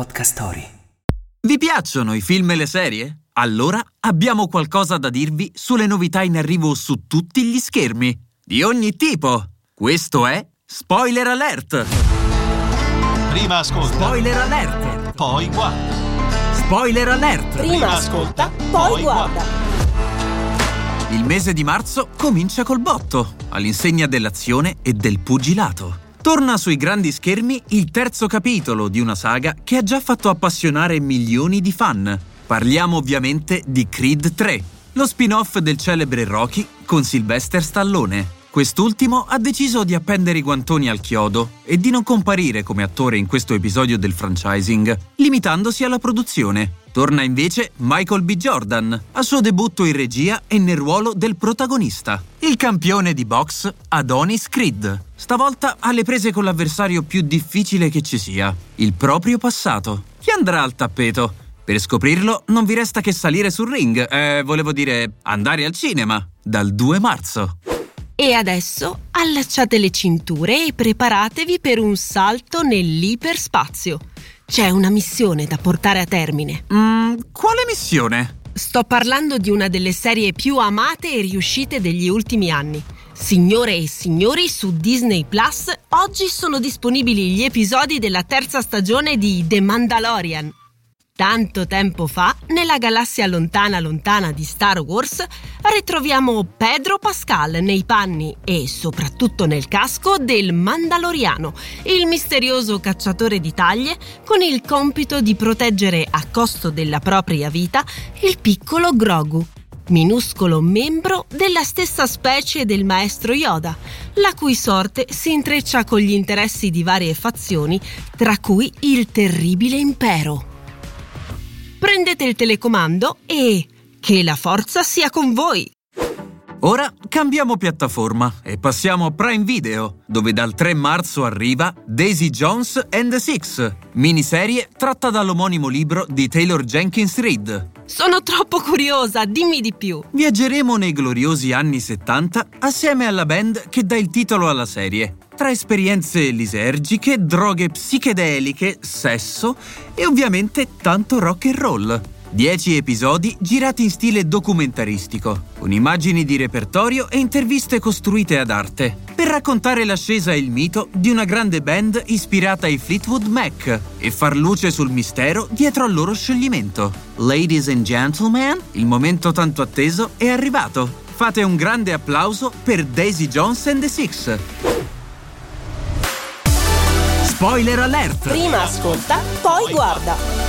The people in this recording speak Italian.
Podcast Story. Vi piacciono i film e le serie? Allora abbiamo qualcosa da dirvi sulle novità in arrivo su tutti gli schermi, di ogni tipo. Questo è Spoiler Alert! Prima ascolta, Spoiler Alert! poi guarda. Spoiler Alert! Prima ascolta, poi guarda. Il mese di marzo comincia col botto, all'insegna dell'azione e del pugilato. Torna sui grandi schermi il terzo capitolo di una saga che ha già fatto appassionare milioni di fan. Parliamo ovviamente di Creed 3, lo spin-off del celebre Rocky con Sylvester Stallone. Quest'ultimo ha deciso di appendere i guantoni al chiodo e di non comparire come attore in questo episodio del franchising, limitandosi alla produzione. Torna invece Michael B. Jordan, al suo debutto in regia e nel ruolo del protagonista, il campione di box Adonis Creed. Stavolta alle prese con l'avversario più difficile che ci sia, il proprio passato. Chi andrà al tappeto? Per scoprirlo non vi resta che salire sul ring, eh, volevo dire andare al cinema, dal 2 marzo. E adesso allacciate le cinture e preparatevi per un salto nell'iperspazio. C'è una missione da portare a termine. Mm, quale missione? Sto parlando di una delle serie più amate e riuscite degli ultimi anni. Signore e signori, su Disney Plus oggi sono disponibili gli episodi della terza stagione di The Mandalorian. Tanto tempo fa, nella galassia lontana lontana di Star Wars, ritroviamo Pedro Pascal nei panni e soprattutto nel casco del Mandaloriano, il misterioso cacciatore di taglie con il compito di proteggere a costo della propria vita il piccolo Grogu, minuscolo membro della stessa specie del maestro Yoda, la cui sorte si intreccia con gli interessi di varie fazioni, tra cui il terribile impero. Prendete il telecomando e che la forza sia con voi! Ora cambiamo piattaforma e passiamo a Prime Video, dove dal 3 marzo arriva Daisy Jones and the Six, miniserie tratta dall'omonimo libro di Taylor Jenkins Reid. Sono troppo curiosa, dimmi di più. Viaggeremo nei gloriosi anni 70 assieme alla band che dà il titolo alla serie. Tra esperienze lisergiche, droghe psichedeliche, sesso e ovviamente tanto rock and roll. Dieci episodi girati in stile documentaristico, con immagini di repertorio e interviste costruite ad arte, per raccontare l'ascesa e il mito di una grande band ispirata ai Fleetwood Mac e far luce sul mistero dietro al loro scioglimento. Ladies and gentlemen, il momento tanto atteso è arrivato. Fate un grande applauso per Daisy Jones and the Six. Spoiler alert! Prima ascolta, poi guarda.